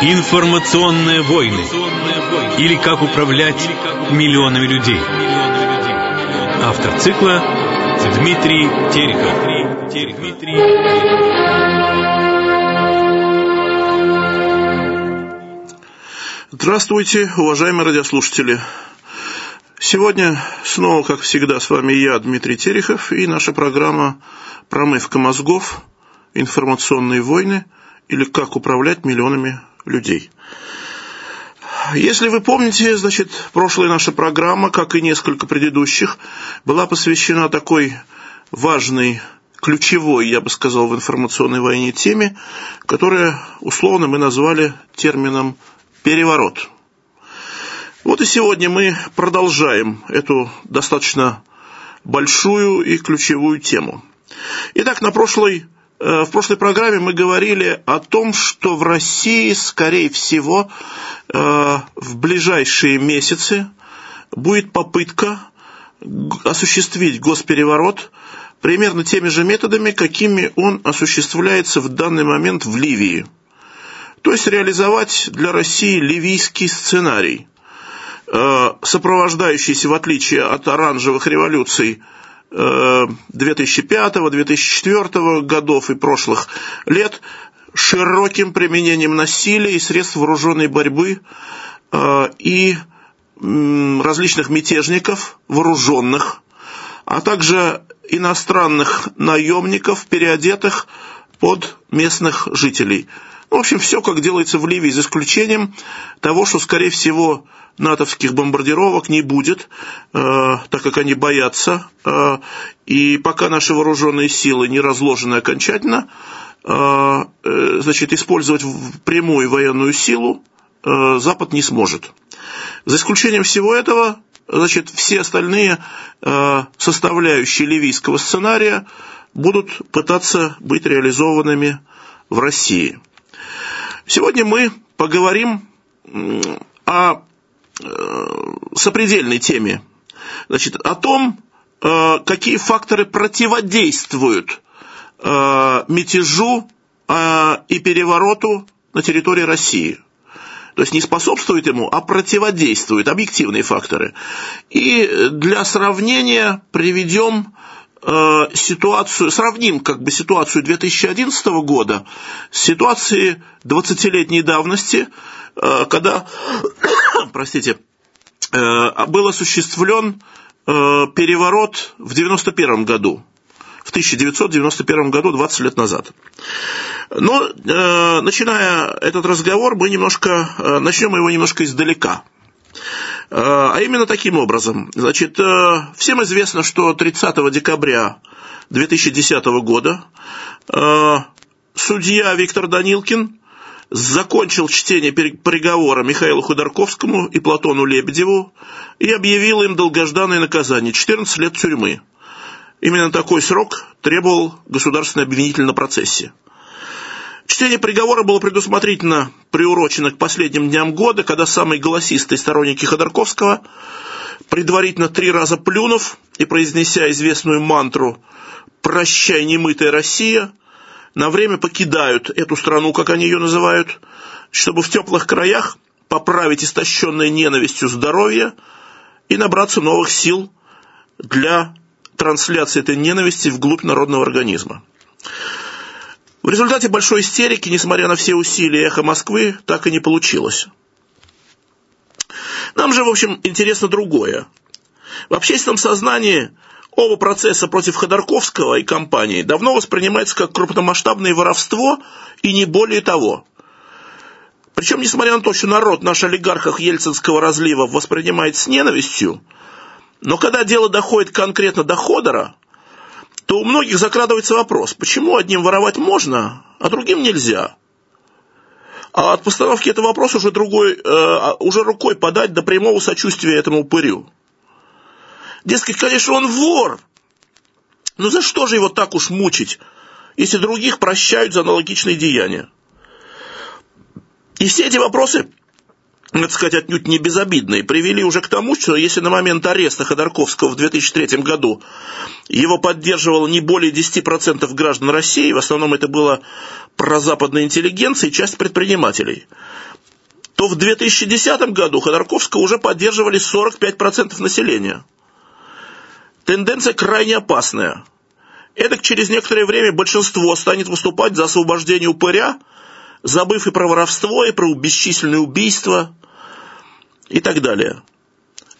Информационные войны. Или как управлять миллионами людей. Автор цикла Дмитрий Терехов. Здравствуйте, уважаемые радиослушатели. Сегодня снова, как всегда, с вами я, Дмитрий Терехов, и наша программа «Промывка мозгов. Информационные войны» или «Как управлять миллионами людей». Если вы помните, значит, прошлая наша программа, как и несколько предыдущих, была посвящена такой важной, ключевой, я бы сказал, в информационной войне теме, которая условно мы назвали термином «переворот». Вот и сегодня мы продолжаем эту достаточно большую и ключевую тему. Итак, на прошлой в прошлой программе мы говорили о том, что в России, скорее всего, э, в ближайшие месяцы будет попытка осуществить госпереворот примерно теми же методами, какими он осуществляется в данный момент в Ливии. То есть реализовать для России ливийский сценарий, э, сопровождающийся, в отличие от оранжевых революций, 2005-2004 годов и прошлых лет широким применением насилия и средств вооруженной борьбы э, и различных мятежников, вооруженных, а также иностранных наемников, переодетых под местных жителей. В общем, все как делается в Ливии, за исключением того, что, скорее всего, натовских бомбардировок не будет, э, так как они боятся. Э, и пока наши вооруженные силы не разложены окончательно, э, значит, использовать прямую военную силу Запад не сможет. За исключением всего этого, значит, все остальные составляющие ливийского сценария будут пытаться быть реализованными в России. Сегодня мы поговорим о Э, сопредельной теме. Значит, о том, э, какие факторы противодействуют э, мятежу и перевороту на территории России. То есть не способствует ему, а противодействуют объективные факторы. И для сравнения приведем ситуацию, сравним как бы ситуацию 2011 года с ситуацией 20-летней давности, когда простите, э, был осуществлен э, переворот в 91 году, в 1991 году, 20 лет назад. Но, э, начиная этот разговор, мы немножко, начнем его немножко издалека. А именно таким образом. Значит, всем известно, что 30 декабря 2010 года судья Виктор Данилкин закончил чтение приговора Михаилу Ходорковскому и Платону Лебедеву и объявил им долгожданное наказание – 14 лет тюрьмы. Именно такой срок требовал государственный обвинитель на процессе. Чтение приговора было предусмотрительно приурочено к последним дням года, когда самые голосистые сторонники Ходорковского, предварительно три раза плюнув и произнеся известную мантру «Прощай, немытая Россия», на время покидают эту страну, как они ее называют, чтобы в теплых краях поправить истощенное ненавистью здоровье и набраться новых сил для трансляции этой ненависти вглубь народного организма. В результате большой истерики, несмотря на все усилия эхо Москвы, так и не получилось. Нам же, в общем, интересно другое. В общественном сознании Оба процесса против Ходорковского и компании давно воспринимаются как крупномасштабное воровство и не более того. Причем, несмотря на то, что народ наш олигархах ельцинского разлива воспринимает с ненавистью, но когда дело доходит конкретно до Ходора, то у многих закрадывается вопрос, почему одним воровать можно, а другим нельзя? А от постановки этого вопроса уже, другой, э, уже рукой подать до прямого сочувствия этому упырю. Дескать, конечно, он вор. Но за что же его так уж мучить, если других прощают за аналогичные деяния? И все эти вопросы, надо сказать, отнюдь не безобидные, привели уже к тому, что если на момент ареста Ходорковского в 2003 году его поддерживало не более 10% граждан России, в основном это была прозападная интеллигенция и часть предпринимателей, то в 2010 году Ходорковского уже поддерживали 45% населения. Тенденция крайне опасная. Эдак через некоторое время большинство станет выступать за освобождение упыря, забыв и про воровство, и про бесчисленные убийства и так далее.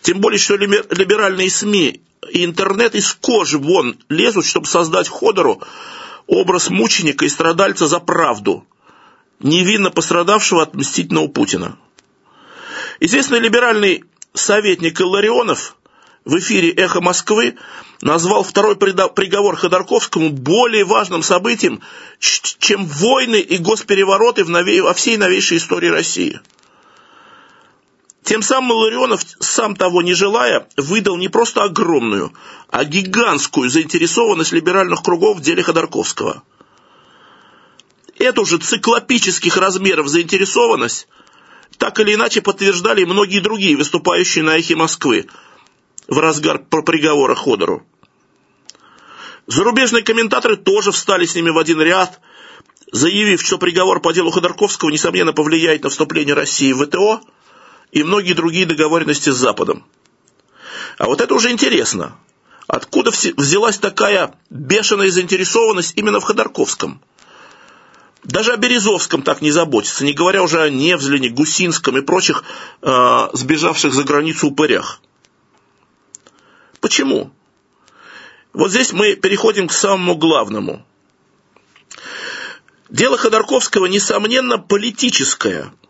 Тем более, что либеральные СМИ и интернет из кожи вон лезут, чтобы создать Ходору образ мученика и страдальца за правду, невинно пострадавшего от мстительного Путина. Известный либеральный советник Илларионов в эфире «Эхо Москвы» назвал второй приговор Ходорковскому более важным событием, чем войны и госперевороты во всей новейшей истории России – тем самым Ларионов, сам того не желая, выдал не просто огромную, а гигантскую заинтересованность либеральных кругов в деле Ходорковского. Эту же циклопических размеров заинтересованность так или иначе подтверждали и многие другие, выступающие на эхе Москвы в разгар приговора Ходору. Зарубежные комментаторы тоже встали с ними в один ряд, заявив, что приговор по делу Ходорковского, несомненно, повлияет на вступление России в ВТО – и многие другие договоренности с Западом. А вот это уже интересно. Откуда взялась такая бешеная заинтересованность именно в Ходорковском? Даже о Березовском так не заботится, не говоря уже о Невзлине, Гусинском и прочих э, сбежавших за границу упырях. Почему? Вот здесь мы переходим к самому главному. Дело Ходорковского, несомненно, политическое –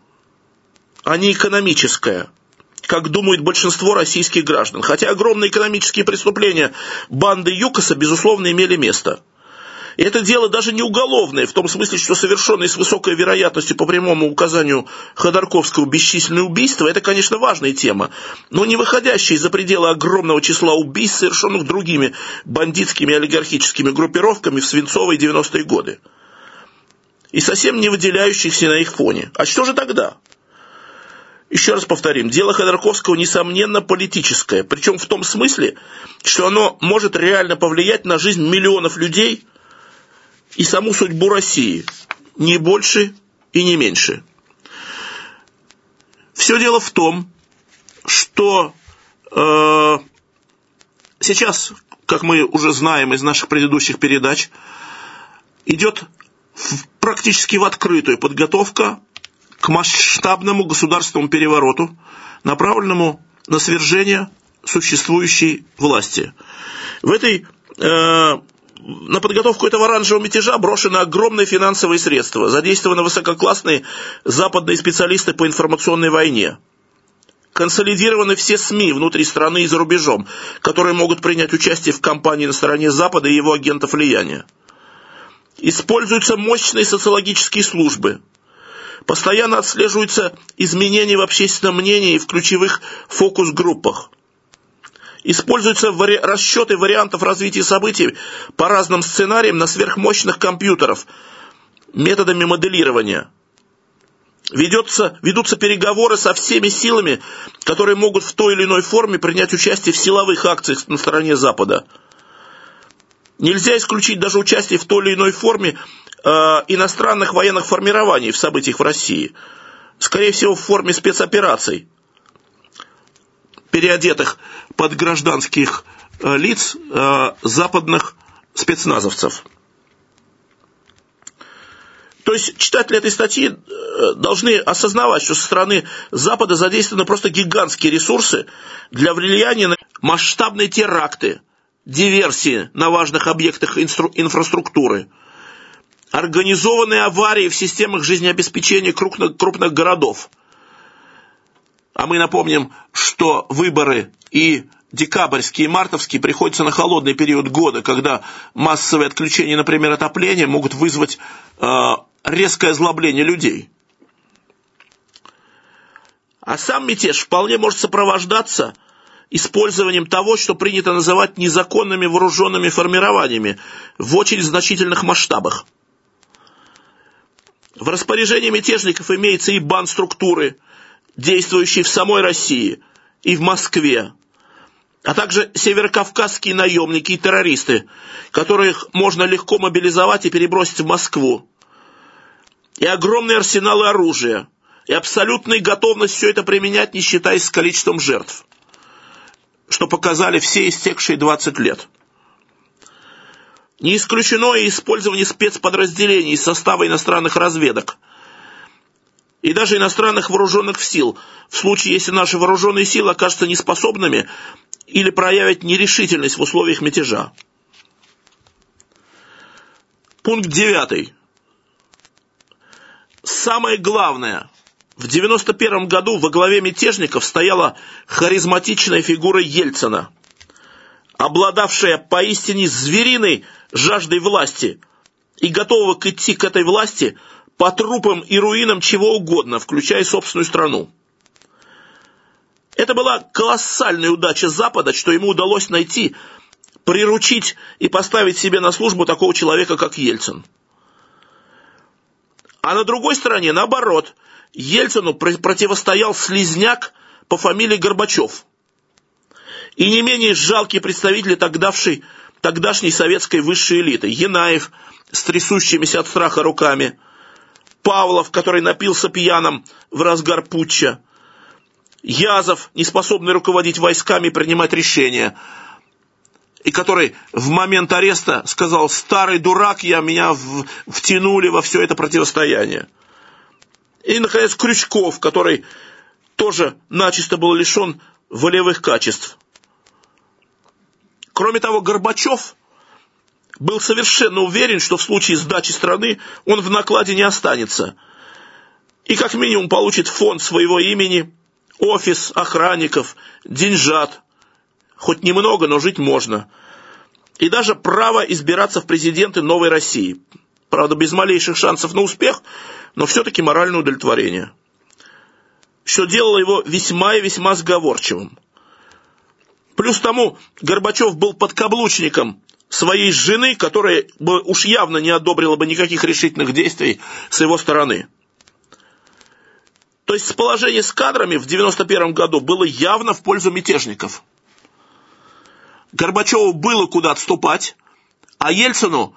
а не экономическое, как думает большинство российских граждан. Хотя огромные экономические преступления банды ЮКОСа, безусловно, имели место. И это дело даже не уголовное, в том смысле, что совершенное с высокой вероятностью по прямому указанию Ходорковского бесчисленное убийство, это, конечно, важная тема, но не выходящая из-за пределы огромного числа убийств, совершенных другими бандитскими олигархическими группировками в свинцовые 90-е годы. И совсем не выделяющихся на их фоне. А что же тогда? Еще раз повторим, дело Ходорковского, несомненно, политическое. Причем в том смысле, что оно может реально повлиять на жизнь миллионов людей и саму судьбу России. Не больше и не меньше. Все дело в том, что э, сейчас, как мы уже знаем из наших предыдущих передач, идет в, практически в открытую подготовка к масштабному государственному перевороту, направленному на свержение существующей власти. В этой, э, на подготовку этого оранжевого мятежа брошены огромные финансовые средства, задействованы высококлассные западные специалисты по информационной войне. Консолидированы все СМИ внутри страны и за рубежом, которые могут принять участие в кампании на стороне Запада и его агентов влияния. Используются мощные социологические службы – Постоянно отслеживаются изменения в общественном мнении и в ключевых фокус-группах. Используются вари... расчеты вариантов развития событий по разным сценариям на сверхмощных компьютерах методами моделирования. Ведется, ведутся переговоры со всеми силами, которые могут в той или иной форме принять участие в силовых акциях на стороне Запада. Нельзя исключить даже участие в той или иной форме э, иностранных военных формирований в событиях в России. Скорее всего, в форме спецопераций, переодетых под гражданских э, лиц э, западных спецназовцев. То есть читатели этой статьи э, должны осознавать, что со стороны Запада задействованы просто гигантские ресурсы для влияния на масштабные теракты, диверсии на важных объектах инфраструктуры – организованные аварии в системах жизнеобеспечения крупных, крупных городов. А мы напомним, что выборы и декабрьские, и мартовские приходятся на холодный период года, когда массовые отключения, например, отопления могут вызвать э, резкое озлобление людей. А сам мятеж вполне может сопровождаться использованием того, что принято называть незаконными вооруженными формированиями в очень значительных масштабах. В распоряжении мятежников имеется и бан-структуры, действующие в самой России и в Москве, а также северокавказские наемники и террористы, которых можно легко мобилизовать и перебросить в Москву. И огромные арсеналы оружия, и абсолютной готовность все это применять, не считаясь с количеством жертв, что показали все истекшие 20 лет. Не исключено и использование спецподразделений из состава иностранных разведок и даже иностранных вооруженных сил, в случае, если наши вооруженные силы окажутся неспособными или проявят нерешительность в условиях мятежа. Пункт девятый. Самое главное, в 91 году во главе мятежников стояла харизматичная фигура Ельцина, обладавшая поистине звериной жаждой власти и готового к идти к этой власти по трупам и руинам чего угодно, включая собственную страну. Это была колоссальная удача Запада, что ему удалось найти, приручить и поставить себе на службу такого человека, как Ельцин. А на другой стороне, наоборот, Ельцину противостоял слизняк по фамилии Горбачев. И не менее жалкие представители тогдавшей, тогдашней советской высшей элиты. Янаев с трясущимися от страха руками, Павлов, который напился пьяным в разгар путча, Язов, не способный руководить войсками и принимать решения – и который в момент ареста сказал, старый дурак, я меня втянули во все это противостояние. И, наконец, Крючков, который тоже начисто был лишен волевых качеств. Кроме того, Горбачев был совершенно уверен, что в случае сдачи страны он в накладе не останется. И как минимум получит фонд своего имени, офис, охранников, деньжат – Хоть немного, но жить можно. И даже право избираться в президенты новой России. Правда, без малейших шансов на успех, но все-таки моральное удовлетворение. Что делало его весьма и весьма сговорчивым. Плюс тому, Горбачев был подкаблучником своей жены, которая бы уж явно не одобрила бы никаких решительных действий с его стороны. То есть положение с кадрами в 91 году было явно в пользу мятежников. Горбачеву было куда отступать, а Ельцину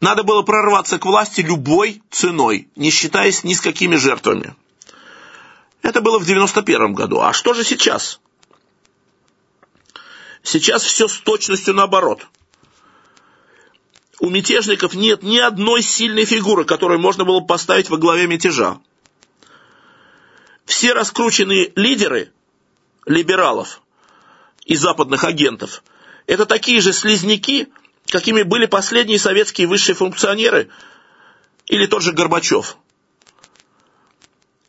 надо было прорваться к власти любой ценой, не считаясь ни с какими жертвами. Это было в 91 году. А что же сейчас? Сейчас все с точностью наоборот. У мятежников нет ни одной сильной фигуры, которую можно было поставить во главе мятежа. Все раскрученные лидеры либералов и западных агентов. Это такие же слизняки, какими были последние советские высшие функционеры или тот же Горбачев.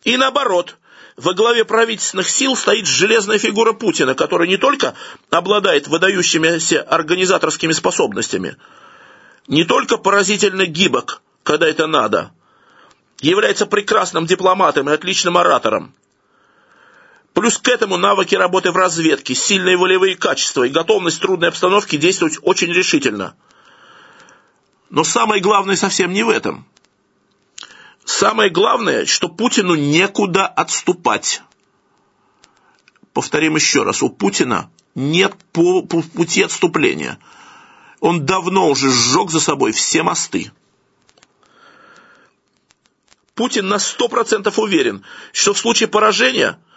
И наоборот, во главе правительственных сил стоит железная фигура Путина, который не только обладает выдающимися организаторскими способностями, не только поразительно гибок, когда это надо, является прекрасным дипломатом и отличным оратором, Плюс к этому навыки работы в разведке, сильные волевые качества и готовность в трудной обстановке действовать очень решительно. Но самое главное совсем не в этом. Самое главное, что Путину некуда отступать. Повторим еще раз, у Путина нет пути отступления. Он давно уже сжег за собой все мосты. Путин на сто процентов уверен, что в случае поражения –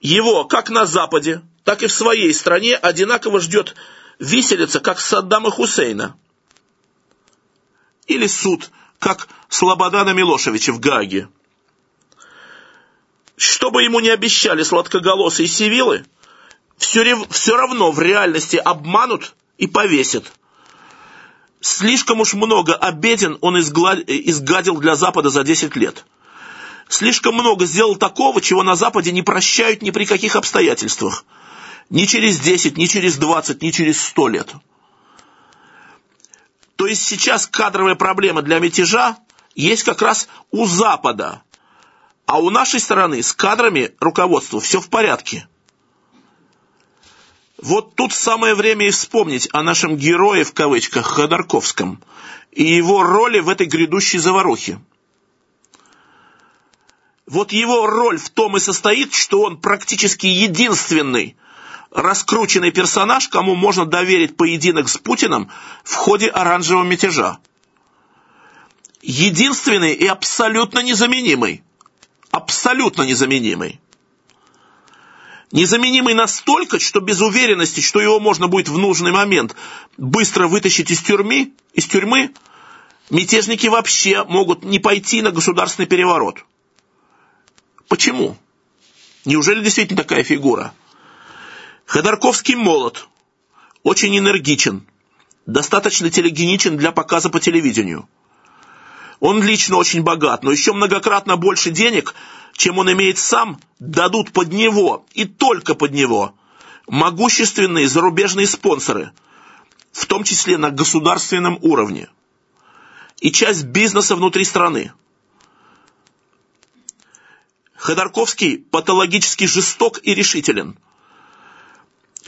его как на Западе, так и в своей стране одинаково ждет виселица, как Саддама Хусейна. Или суд, как Слободана Милошевича в Гааге. Что бы ему ни обещали сладкоголосые сивилы, все, все равно в реальности обманут и повесят. Слишком уж много обеден он изгадил для Запада за 10 лет слишком много сделал такого, чего на Западе не прощают ни при каких обстоятельствах. Ни через 10, ни через 20, ни через 100 лет. То есть сейчас кадровая проблема для мятежа есть как раз у Запада. А у нашей стороны с кадрами руководства все в порядке. Вот тут самое время и вспомнить о нашем герое, в кавычках, Ходорковском, и его роли в этой грядущей заварухе. Вот его роль в том и состоит, что он практически единственный раскрученный персонаж, кому можно доверить поединок с Путиным в ходе оранжевого мятежа. Единственный и абсолютно незаменимый. абсолютно незаменимый. Незаменимый настолько, что без уверенности, что его можно будет в нужный момент быстро вытащить из тюрьмы, из тюрьмы, мятежники вообще могут не пойти на государственный переворот. Почему? Неужели действительно такая фигура? Ходорковский молод, очень энергичен, достаточно телегеничен для показа по телевидению. Он лично очень богат, но еще многократно больше денег – чем он имеет сам, дадут под него и только под него могущественные зарубежные спонсоры, в том числе на государственном уровне, и часть бизнеса внутри страны. Ходорковский патологически жесток и решителен.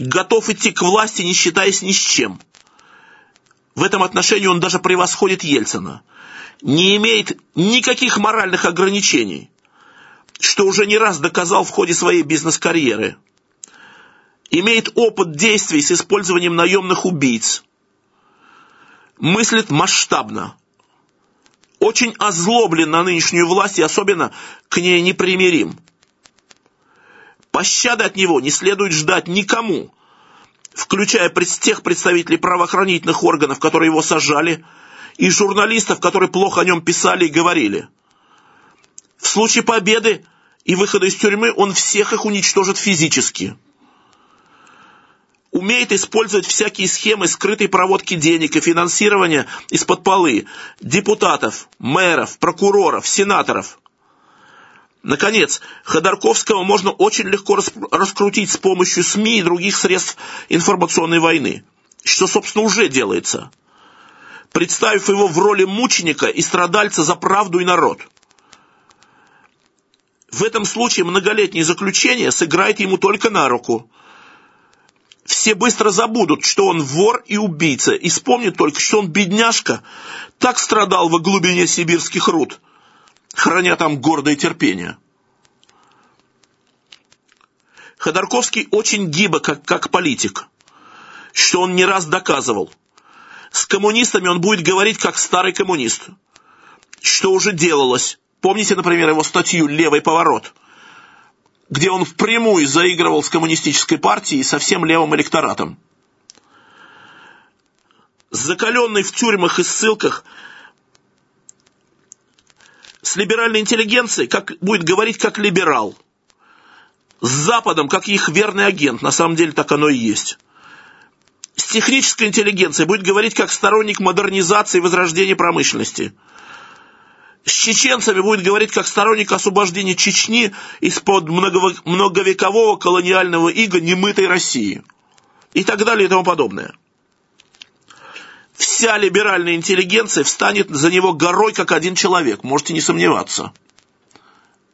Готов идти к власти, не считаясь ни с чем. В этом отношении он даже превосходит Ельцина. Не имеет никаких моральных ограничений что уже не раз доказал в ходе своей бизнес-карьеры. Имеет опыт действий с использованием наемных убийц. Мыслит масштабно. Очень озлоблен на нынешнюю власть и особенно к ней непримирим. Пощады от него не следует ждать никому, включая тех представителей правоохранительных органов, которые его сажали, и журналистов, которые плохо о нем писали и говорили. В случае победы и выхода из тюрьмы он всех их уничтожит физически. Умеет использовать всякие схемы скрытой проводки денег и финансирования из-под полы депутатов, мэров, прокуроров, сенаторов. Наконец, Ходорковского можно очень легко раскрутить с помощью СМИ и других средств информационной войны, что, собственно, уже делается, представив его в роли мученика и страдальца за правду и народ – в этом случае многолетнее заключение сыграет ему только на руку. Все быстро забудут, что он вор и убийца, и вспомнят только, что он бедняжка, так страдал во глубине сибирских руд, храня там гордое терпение. Ходорковский очень гибок, как, как политик, что он не раз доказывал. С коммунистами он будет говорить, как старый коммунист, что уже делалось, Помните, например, его статью «Левый поворот», где он впрямую заигрывал с коммунистической партией и со всем левым электоратом. Закаленный в тюрьмах и ссылках, с либеральной интеллигенцией как, будет говорить как либерал. С Западом как их верный агент, на самом деле так оно и есть. С технической интеллигенцией будет говорить как сторонник модернизации и возрождения промышленности – с чеченцами будет говорить как сторонник освобождения Чечни из-под многовекового колониального ига немытой России. И так далее и тому подобное. Вся либеральная интеллигенция встанет за него горой, как один человек, можете не сомневаться.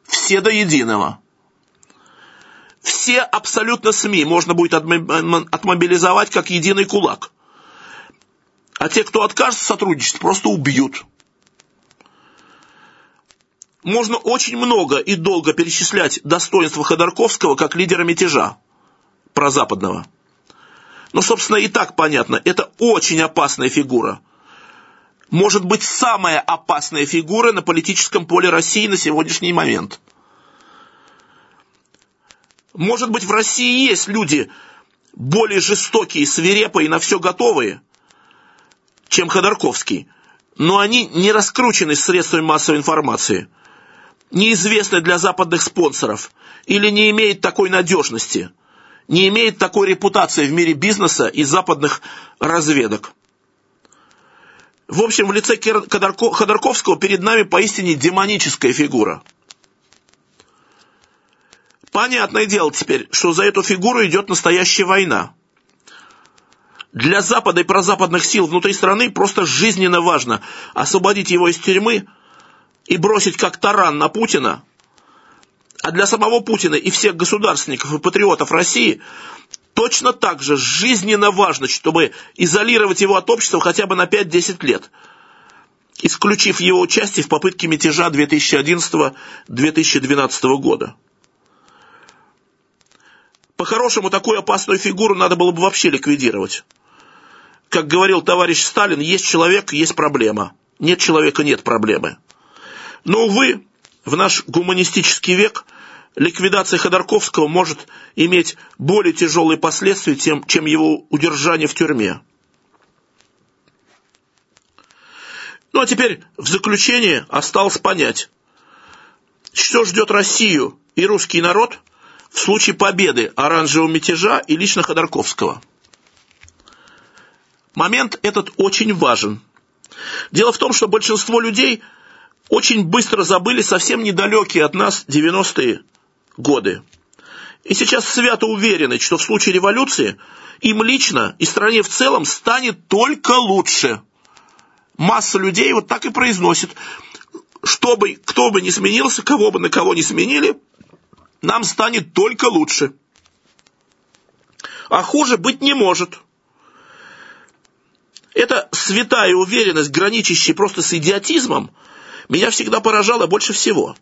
Все до единого. Все абсолютно СМИ можно будет отмобилизовать как единый кулак. А те, кто откажется сотрудничать, просто убьют. Можно очень много и долго перечислять достоинства Ходорковского как лидера мятежа прозападного. Но, собственно, и так понятно, это очень опасная фигура. Может быть, самая опасная фигура на политическом поле России на сегодняшний момент. Может быть, в России есть люди более жестокие, свирепые, на все готовые, чем Ходорковский, но они не раскручены средствами массовой информации – неизвестны для западных спонсоров или не имеет такой надежности, не имеет такой репутации в мире бизнеса и западных разведок. В общем, в лице Ходорковского перед нами поистине демоническая фигура. Понятное дело теперь, что за эту фигуру идет настоящая война. Для Запада и прозападных сил внутри страны просто жизненно важно освободить его из тюрьмы – и бросить как таран на Путина, а для самого Путина и всех государственников и патриотов России точно так же жизненно важно, чтобы изолировать его от общества хотя бы на 5-10 лет, исключив его участие в попытке мятежа 2011-2012 года. По-хорошему, такую опасную фигуру надо было бы вообще ликвидировать. Как говорил товарищ Сталин, есть человек, есть проблема. Нет человека, нет проблемы. Но, увы, в наш гуманистический век ликвидация Ходорковского может иметь более тяжелые последствия, чем его удержание в тюрьме. Ну а теперь в заключение осталось понять, что ждет Россию и русский народ в случае победы оранжевого мятежа и лично Ходорковского. Момент этот очень важен. Дело в том, что большинство людей очень быстро забыли совсем недалекие от нас 90-е годы. И сейчас свято уверены, что в случае революции им лично и стране в целом станет только лучше – масса людей вот так и произносит. Чтобы кто бы ни сменился, кого бы на кого не сменили, нам станет только лучше. А хуже быть не может. Эта святая уверенность, граничащая просто с идиотизмом, меня всегда поражала больше всего.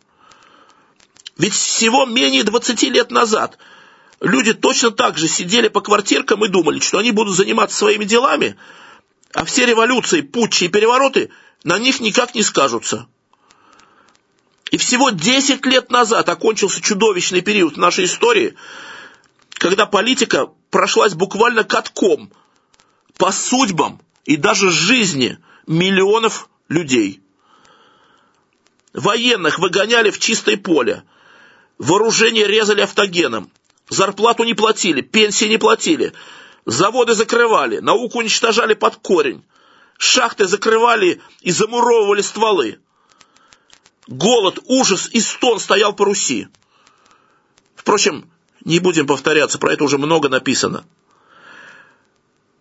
Ведь всего менее 20 лет назад люди точно так же сидели по квартиркам и думали, что они будут заниматься своими делами – а все революции, путчи и перевороты на них никак не скажутся. И всего 10 лет назад окончился чудовищный период в нашей истории, когда политика прошлась буквально катком по судьбам и даже жизни миллионов людей. Военных выгоняли в чистое поле, вооружение резали автогеном, зарплату не платили, пенсии не платили – Заводы закрывали, науку уничтожали под корень. Шахты закрывали и замуровывали стволы. Голод, ужас и стон стоял по Руси. Впрочем, не будем повторяться, про это уже много написано.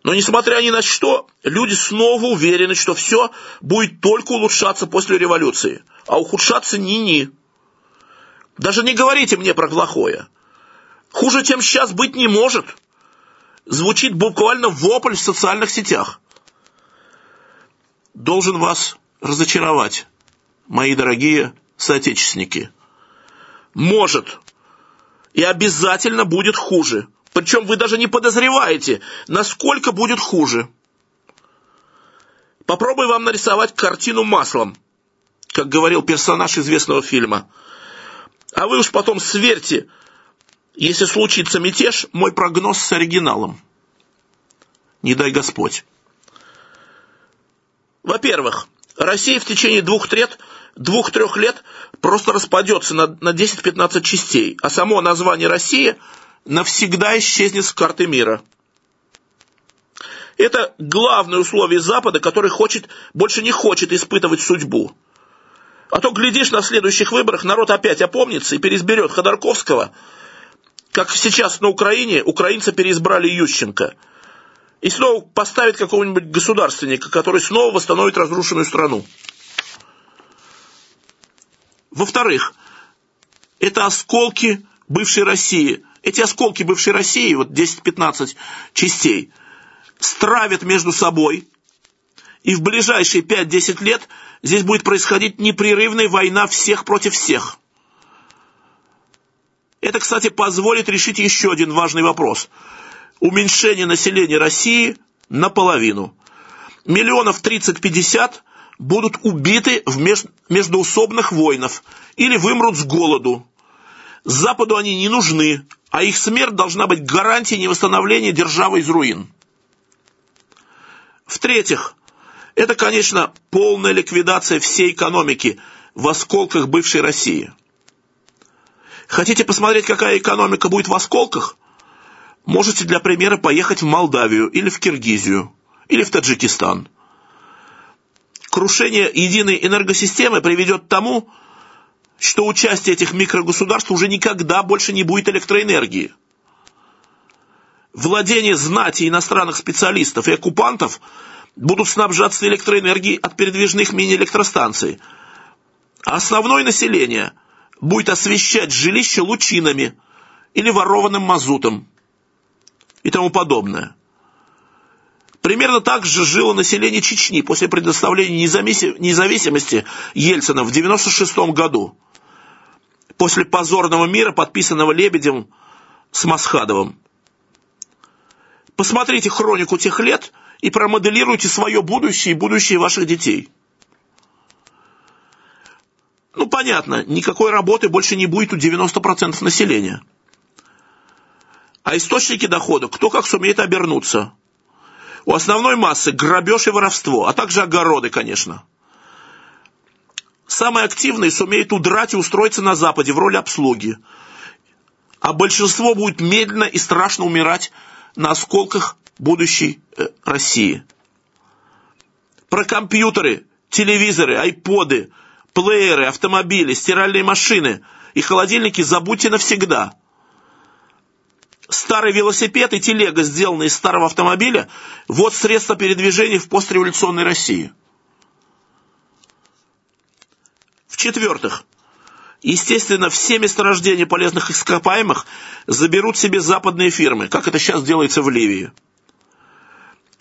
Но несмотря ни на что, люди снова уверены, что все будет только улучшаться после революции, а ухудшаться ни-ни. Даже не говорите мне про плохое. Хуже, чем сейчас быть не может звучит буквально вопль в социальных сетях. Должен вас разочаровать, мои дорогие соотечественники. Может и обязательно будет хуже. Причем вы даже не подозреваете, насколько будет хуже. Попробую вам нарисовать картину маслом, как говорил персонаж известного фильма. А вы уж потом сверьте, если случится мятеж, мой прогноз с оригиналом. Не дай Господь. Во-первых, Россия в течение двух лет, двух-трех лет просто распадется на, на 10-15 частей, а само название Россия навсегда исчезнет с карты мира. Это главное условие Запада, который хочет, больше не хочет испытывать судьбу. А то, глядишь, на следующих выборах народ опять опомнится и переизберет Ходорковского – как сейчас на Украине украинцы переизбрали Ющенко. И снова поставить какого-нибудь государственника, который снова восстановит разрушенную страну. Во-вторых, это осколки бывшей России. Эти осколки бывшей России, вот 10-15 частей, стравят между собой, и в ближайшие 5-10 лет здесь будет происходить непрерывная война всех против всех – это, кстати, позволит решить еще один важный вопрос. Уменьшение населения России наполовину. Миллионов 30-50 будут убиты в междуусобных войнах или вымрут с голоду. Западу они не нужны, а их смерть должна быть гарантией невосстановления державы из руин. В-третьих, это, конечно, полная ликвидация всей экономики в осколках бывшей России – Хотите посмотреть, какая экономика будет в осколках? Можете для примера поехать в Молдавию или в Киргизию или в Таджикистан. Крушение единой энергосистемы приведет к тому, что участие этих микрогосударств уже никогда больше не будет электроэнергии. Владение знати иностранных специалистов и оккупантов будут снабжаться электроэнергией от передвижных мини-электростанций. А основное население – будет освещать жилище лучинами или ворованным мазутом и тому подобное. Примерно так же жило население Чечни после предоставления независимости Ельцина в 1996 году, после позорного мира, подписанного Лебедем с Масхадовым. Посмотрите хронику тех лет и промоделируйте свое будущее и будущее ваших детей – Ну, понятно, никакой работы больше не будет у 90% населения. А источники дохода, кто как сумеет обернуться. У основной массы грабеж и воровство, а также огороды, конечно. Самые активные сумеют удрать и устроиться на Западе в роли обслуги. А большинство будет медленно и страшно умирать на осколках будущей э, России. Про компьютеры, телевизоры, айподы, плееры, автомобили, стиральные машины и холодильники забудьте навсегда. Старый велосипед и телега, сделанные из старого автомобиля, вот средства передвижения в постреволюционной России. В-четвертых, естественно, все месторождения полезных ископаемых заберут себе западные фирмы, как это сейчас делается в Ливии.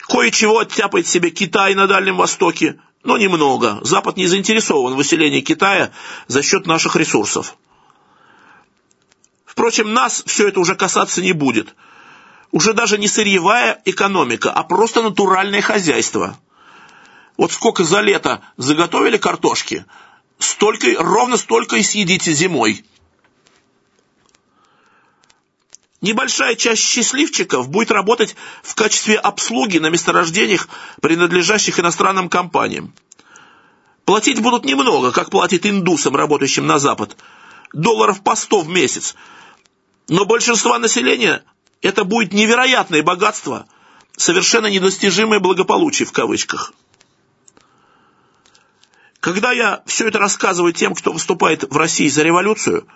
Кое-чего оттяпает себе Китай на Дальнем Востоке, но немного. Запад не заинтересован в выселении Китая за счет наших ресурсов. Впрочем, нас все это уже касаться не будет. Уже даже не сырьевая экономика, а просто натуральное хозяйство. Вот сколько за лето заготовили картошки – столько, ровно столько и съедите зимой. Небольшая часть счастливчиков будет работать в качестве обслуги на месторождениях, принадлежащих иностранным компаниям. Платить будут немного, как платит индусам, работающим на Запад. Долларов по сто в месяц. Но большинство населения это будет невероятное богатство, совершенно недостижимое благополучие в кавычках. Когда я все это рассказываю тем, кто выступает в России за революцию,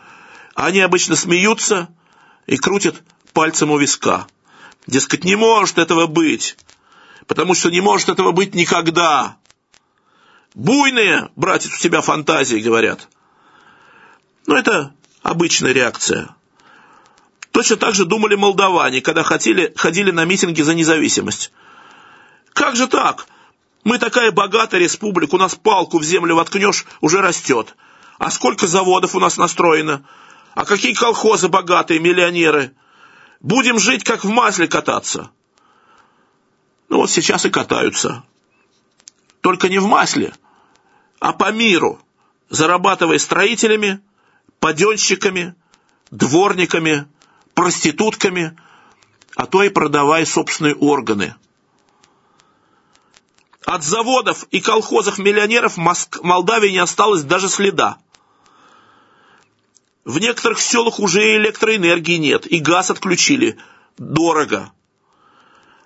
они обычно смеются и крутят пальцем у виска. Дескать, не может этого быть, потому что не может этого быть никогда. Буйные, братец, у тебя фантазии, говорят. Но это обычная реакция. Точно так же думали молдаване, когда хотели, ходили на митинги за независимость. Как же так? Мы такая богатая республика, у нас палку в землю воткнешь, уже растет. А сколько заводов у нас настроено? А какие колхозы богатые, миллионеры? Будем жить, как в масле кататься. Ну вот сейчас и катаются. Только не в масле, а по миру, зарабатывая строителями, паденщиками, дворниками, проститутками, а то и продавая собственные органы – от заводов и колхозов миллионеров в. Молдавии не осталось даже следа. В некоторых селах уже электроэнергии нет, и газ отключили. Дорого.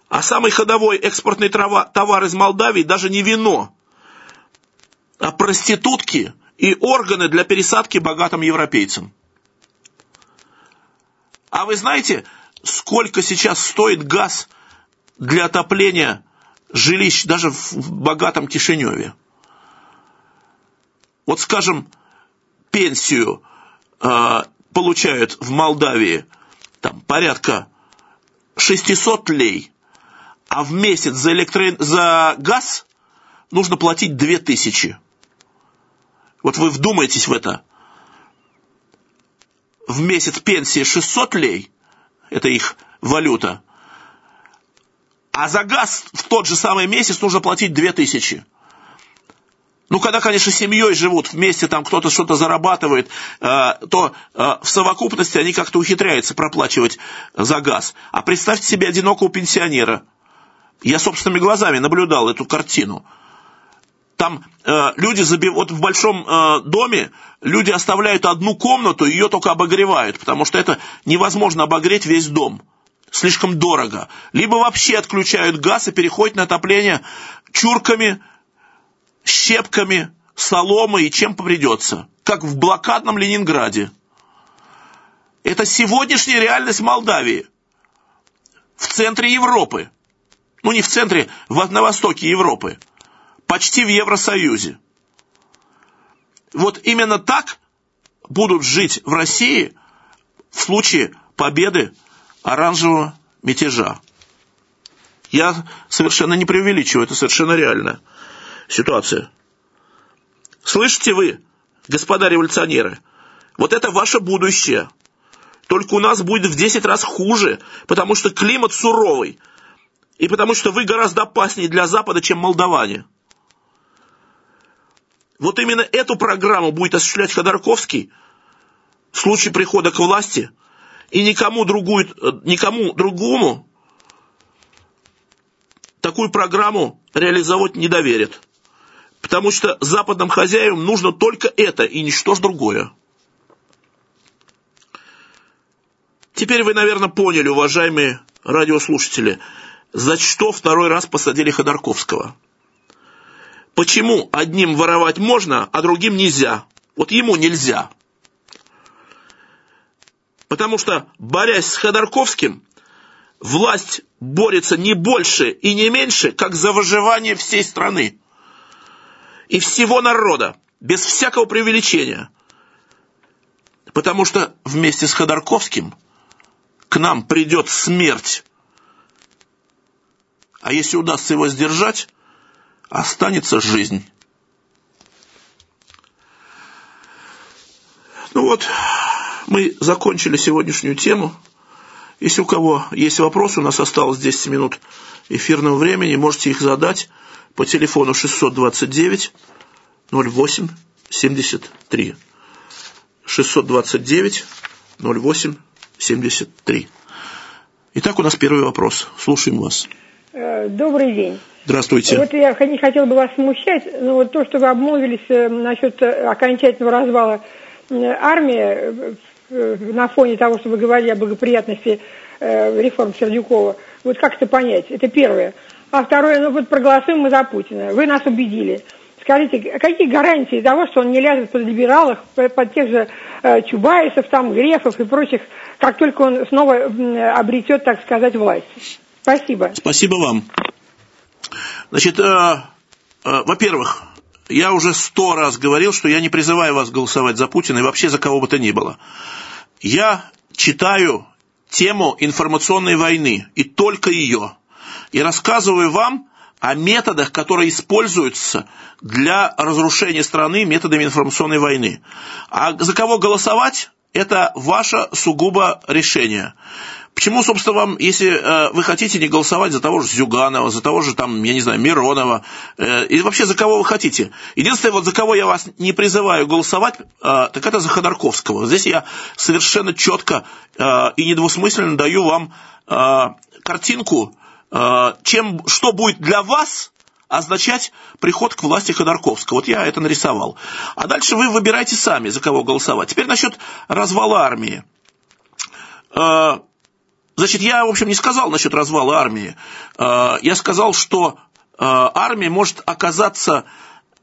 А самый ходовой экспортный трава, товар из Молдавии даже не вино, а проститутки и органы для пересадки богатым европейцам. А вы знаете, сколько сейчас стоит газ для отопления жилищ даже в богатом Кишиневе. Вот, скажем, пенсию получают в Молдавии там, порядка 600 лей, а в месяц за, электро... за газ нужно платить 2000. Вот вы вдумайтесь в это. В месяц пенсии 600 лей, это их валюта, а за газ в тот же самый месяц нужно платить 2000. Ну, когда, конечно, семьей живут вместе, там кто-то что-то зарабатывает, э, то э, в совокупности они как-то ухитряются проплачивать за газ. А представьте себе одинокого пенсионера. Я собственными глазами наблюдал эту картину. Там э, люди забив... вот в большом э, доме люди оставляют одну комнату, ее только обогревают, потому что это невозможно обогреть весь дом слишком дорого. Либо вообще отключают газ и переходят на отопление чурками, щепками, соломой и чем придется. Как в блокадном Ленинграде. Это сегодняшняя реальность Молдавии. В центре Европы. Ну, не в центре, на востоке Европы. Почти в Евросоюзе. Вот именно так будут жить в России в случае победы оранжевого мятежа. Я совершенно не преувеличиваю, это совершенно реальная ситуация. Слышите вы, господа революционеры, вот это ваше будущее. Только у нас будет в 10 раз хуже, потому что климат суровый, и потому что вы гораздо опаснее для Запада, чем молдаване. вот именно эту программу будет осуществлять Ходорковский в случае прихода к власти, и никому, другую, никому другому такую программу реализовать не доверят. Потому что западным хозяевам нужно только это и ничто ж другое. Теперь вы, наверное, поняли, уважаемые радиослушатели, за что второй раз посадили Ходорковского. Почему одним воровать можно, а другим нельзя? Вот ему нельзя. Потому что, борясь с Ходорковским, власть борется не больше и не меньше, как за выживание всей страны и всего народа, без всякого преувеличения. Потому что вместе с Ходорковским к нам придет смерть. А если удастся его сдержать, останется жизнь. Ну вот, мы закончили сегодняшнюю тему. Если у кого есть вопросы, у нас осталось 10 минут эфирного времени, можете их задать по телефону 629 08 73. 629 08 73. Итак, у нас первый вопрос. Слушаем вас. Э, добрый день. Здравствуйте. Вот я не хотела бы вас смущать, но вот то, что вы обмолвились э, насчет э, окончательного развала армии на фоне того, что вы говорили о благоприятности реформ Сердюкова, вот как это понять? Это первое. А второе, ну вот проголосуем мы за Путина. Вы нас убедили. Скажите, какие гарантии того, что он не ляжет под либералов, под тех же э, Чубайсов, там, Грефов и прочих, как только он снова обретет, так сказать, власть? Спасибо. Спасибо вам. Значит, э, э, во-первых, я уже сто раз говорил, что я не призываю вас голосовать за Путина и вообще за кого бы то ни было. Я читаю тему информационной войны, и только ее. И рассказываю вам о методах, которые используются для разрушения страны методами информационной войны. А за кого голосовать, это ваше сугубо решение. Почему, собственно, вам, если э, вы хотите не голосовать за того же Зюганова, за того же, там, я не знаю, Миронова, э, и вообще за кого вы хотите? Единственное, вот за кого я вас не призываю голосовать, э, так это за Ходорковского. Здесь я совершенно четко э, и недвусмысленно даю вам э, картинку, чем, что будет для вас означать приход к власти Ходорковского. Вот я это нарисовал. А дальше вы выбирайте сами, за кого голосовать. Теперь насчет развала армии. Э, значит, я, в общем, не сказал насчет развала армии. Э, я сказал, что э, армия может оказаться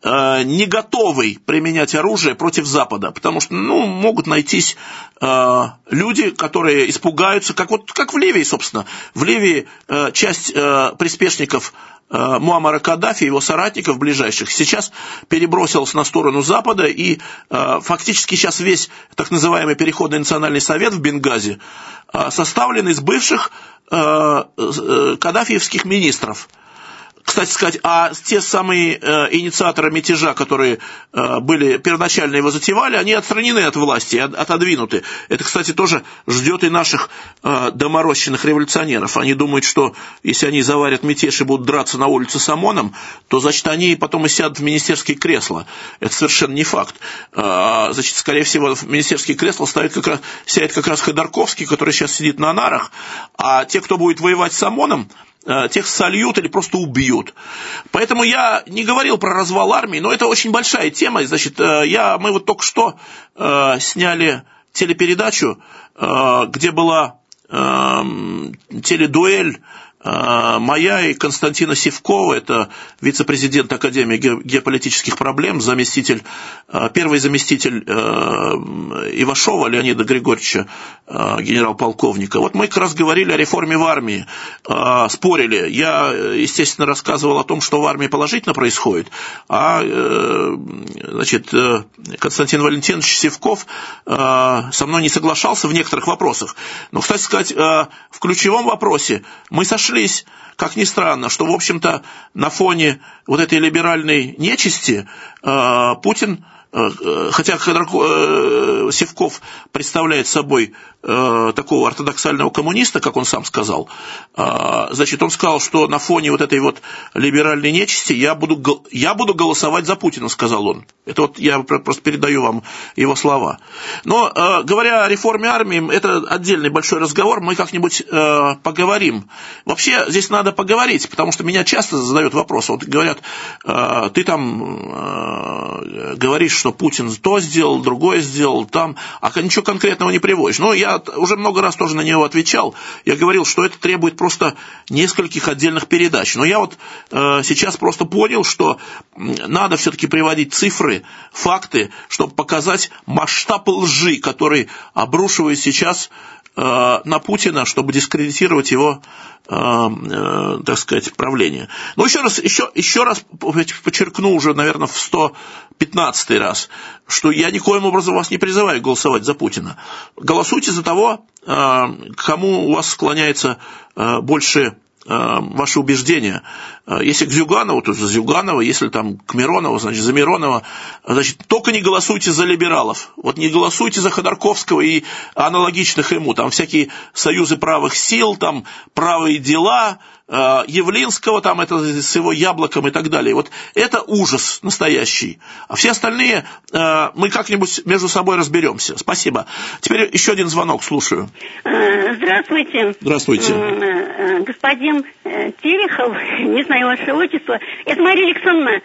не готовый применять оружие против Запада, потому что, ну, могут найтись э, люди, которые испугаются, как вот как в Ливии, собственно. В Ливии э, часть э, приспешников Э, Муаммара Каддафи, его соратников ближайших, сейчас перебросился на сторону Запада, и э, фактически сейчас весь так называемый Переходный национальный совет в Бенгази э, составлен из бывших каддафиевских министров – кстати сказать, а те самые э, инициаторы мятежа, которые э, были первоначально его затевали, они отстранены от власти, от, отодвинуты. Это, кстати, тоже ждет и наших э, доморощенных революционеров. Они думают, что если они заварят мятеж и будут драться на улице с ОМОНом, то, значит, они потом и сядут в министерские кресла. Это совершенно не факт. Э, значит, скорее всего, в министерские кресла ставит как раз, сядет как раз Ходорковский, который сейчас сидит на нарах, а те, кто будет воевать с ОМОНом, тех сольют или просто убьют. Поэтому я не говорил про развал армии, но это очень большая тема. Значит, э, я, мы вот только что э, сняли телепередачу, где была теледуэль а, моя и Константина Севкова, это вице-президент Академии геополитических проблем, заместитель, а, первый заместитель а, Ивашова Леонида Григорьевича, генерал-полковника. Вот мы как раз говорили о реформе в армии, спорили. Я, естественно, рассказывал о том, что в армии положительно происходит, а э, значит, э, Константин Валентинович Севков со мной не соглашался в некоторых вопросах. Но, кстати сказать, в ключевом вопросе мы сошли сошлись, как ни странно, что, в общем-то, на фоне вот этой либеральной нечисти э, Путин хотя э, Севков представляет собой э, такого ортодоксального коммуниста, как он сам сказал, значит, он сказал, что на фоне вот этой вот либеральной нечисти я буду, я буду голосовать за Путина, сказал он. Это вот я просто передаю вам его слова. Но, говоря о реформе армии, это отдельный большой разговор, мы как-нибудь поговорим. Вообще, здесь надо поговорить, потому что меня часто задают вопрос, вот говорят, ты там говоришь, что Путин то сделал, другое сделал, там, а ничего конкретного не приводишь. Но я уже много раз тоже на него отвечал. Я говорил, что это требует просто нескольких отдельных передач. Но я вот э, сейчас просто понял, что надо все-таки приводить цифры, факты, чтобы показать масштаб лжи, который обрушивает сейчас на Путина, чтобы дискредитировать его, э, э, так сказать, правление. Но еще раз, еще, еще раз подчеркну уже, наверное, в 115 раз, что я никоим образом вас не призываю голосовать за Путина. Голосуйте за того, кому у вас склоняется больше Э, ваши убеждения. Э, если к Зюганову, то за Зюганова, если там к Миронову, значит, за Миронова. Значит, только не голосуйте за либералов. Вот не голосуйте за Ходорковского и аналогичных ему. Там всякие союзы правых сил, там правые дела, Явлинского, там это с его яблоком и так далее. Вот это ужас настоящий. А все остальные э, мы как-нибудь между собой разберемся. Спасибо. Теперь еще один звонок, слушаю. Э, здравствуйте. Здравствуйте. Господин Терехов, не знаю ваше отчество, это Мария Александровна.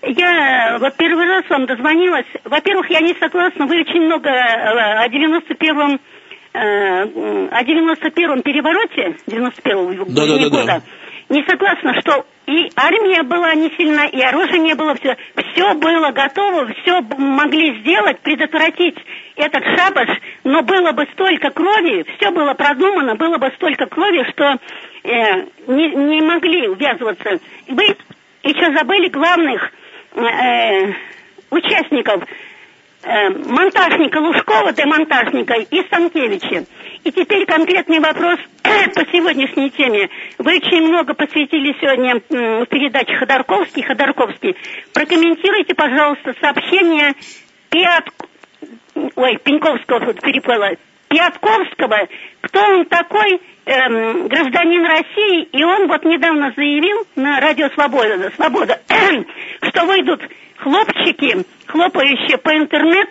Я вот первый раз вам дозвонилась. Во-первых, я не согласна, вы очень много о 91-м Э, о 91-м перевороте, 91-го да, да, года, да, да. не согласна, что и армия была не сильна, и оружие не было, все, все было готово, все могли сделать, предотвратить этот шабаш, но было бы столько крови, все было продумано, было бы столько крови, что э, не, не могли увязываться. Вы еще забыли главных э, участников Э, монтажника Лужкова, демонтажника и Станкевича. И теперь конкретный вопрос по сегодняшней теме. Вы очень много посвятили сегодня в передаче Ходорковский, Ходорковский. Прокомментируйте, пожалуйста, сообщение Пят... Ой, Пеньковского тут переплыла. Пятковского, кто он такой, эм, гражданин России, и он вот недавно заявил на радио Свобода, Свобода что выйдут хлопчики, хлопающие по интернет,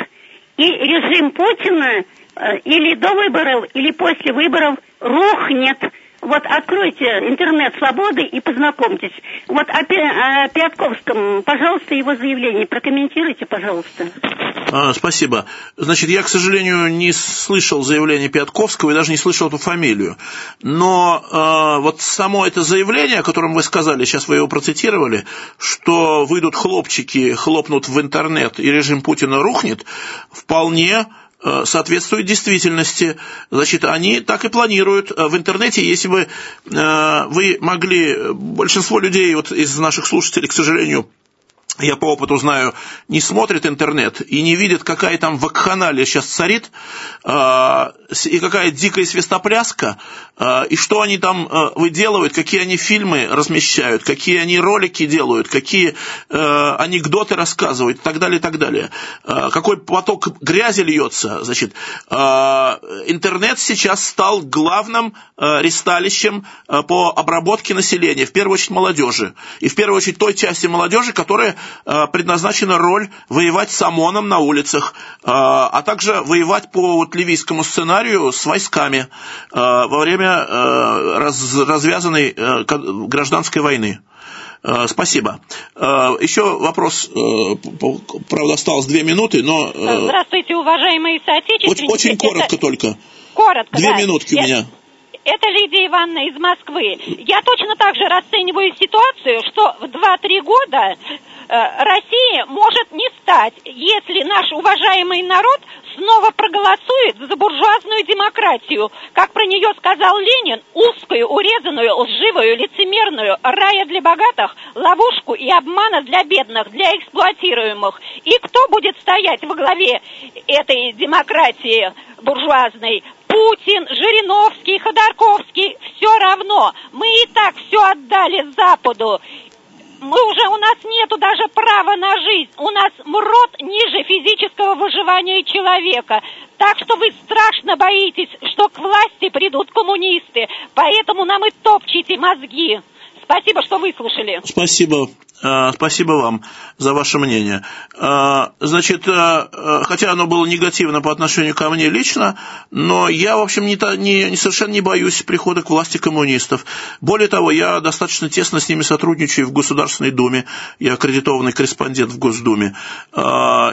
и режим Путина э, или до выборов, или после выборов рухнет. Вот откройте интернет свободы и познакомьтесь. Вот о, о Пятковском, пожалуйста, его заявление прокомментируйте, пожалуйста. А, спасибо. Значит, я, к сожалению, не слышал заявление Пятковского и даже не слышал эту фамилию. Но а, вот само это заявление, о котором вы сказали, сейчас вы его процитировали, что выйдут хлопчики, хлопнут в интернет и режим Путина рухнет, вполне соответствует действительности. Значит, они так и планируют. А, в интернете, если бы вы могли, большинство людей вот из наших слушателей, к сожалению, я по опыту знаю, не смотрит интернет и не видит, какая там вакханалия сейчас царит, э, и какая дикая свистопляска, э, и что они там э, выделывают, какие они фильмы размещают, какие они ролики делают, какие анекдоты рассказывают и так далее, и так далее. Какой поток грязи льется. Значит, интернет сейчас стал главным э, ресталищем по обработке населения, в первую очередь молодежи, и в первую очередь той части молодежи, которая предназначена роль воевать с ОМОНом на улицах, э, а также воевать по вот ливийскому сценарию с войсками э, во время развязанной гражданской войны. Спасибо. Еще вопрос, правда, осталось две минуты, но... Здравствуйте, уважаемые соотечественники. Очень, очень коротко Это... только. Коротко, Две да. минутки Я... у меня. Это Лидия Ивановна из Москвы. Я точно так же расцениваю ситуацию, что в 2-3 года Э, России может не стать, если наш уважаемый народ снова проголосует за буржуазную демократию, как про нее сказал Ленин, узкую, урезанную, лживую, лицемерную, рая для богатых, ловушку и обмана для бедных, для эксплуатируемых. И кто будет стоять во главе этой демократии буржуазной? Путин, Жириновский, Ходорковский, все равно. Мы и так все отдали Западу мы уже, у нас нету даже права на жизнь. У нас МРОД ниже физического выживания человека. Так что вы страшно боитесь, что к власти придут коммунисты. Поэтому нам и топчите мозги. Спасибо, что выслушали. Спасибо. А, спасибо вам за ваше мнение. А, значит, а, хотя оно было негативно по отношению ко мне лично, но я, в общем, не, не, совершенно не боюсь прихода к власти коммунистов. Более того, я достаточно тесно с ними сотрудничаю в Государственной Думе, я аккредитованный корреспондент в Госдуме.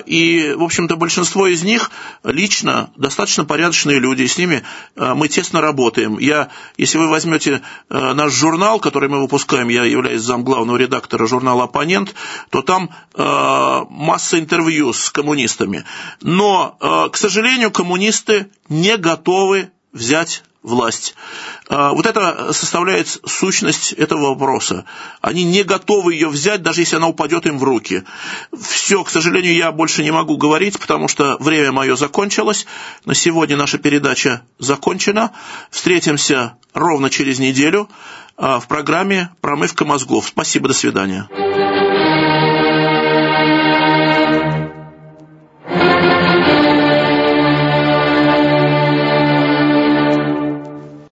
И, в общем-то, большинство из них лично достаточно порядочные люди, с ними мы тесно работаем. Я, если вы возьмете наш журнал, который мы выпускаем, я являюсь замглавного редактора журнала журнал «Оппонент», то там э, масса интервью с коммунистами. Но, э, к сожалению, коммунисты не готовы взять власть. Э, вот это составляет сущность этого вопроса. Они не готовы ее взять, даже если она упадет им в руки. Все, к сожалению, я больше не могу говорить, потому что время мое закончилось. На сегодня наша передача закончена. Встретимся ровно через неделю. А, в программе «Промывка мозгов». Спасибо, до свидания.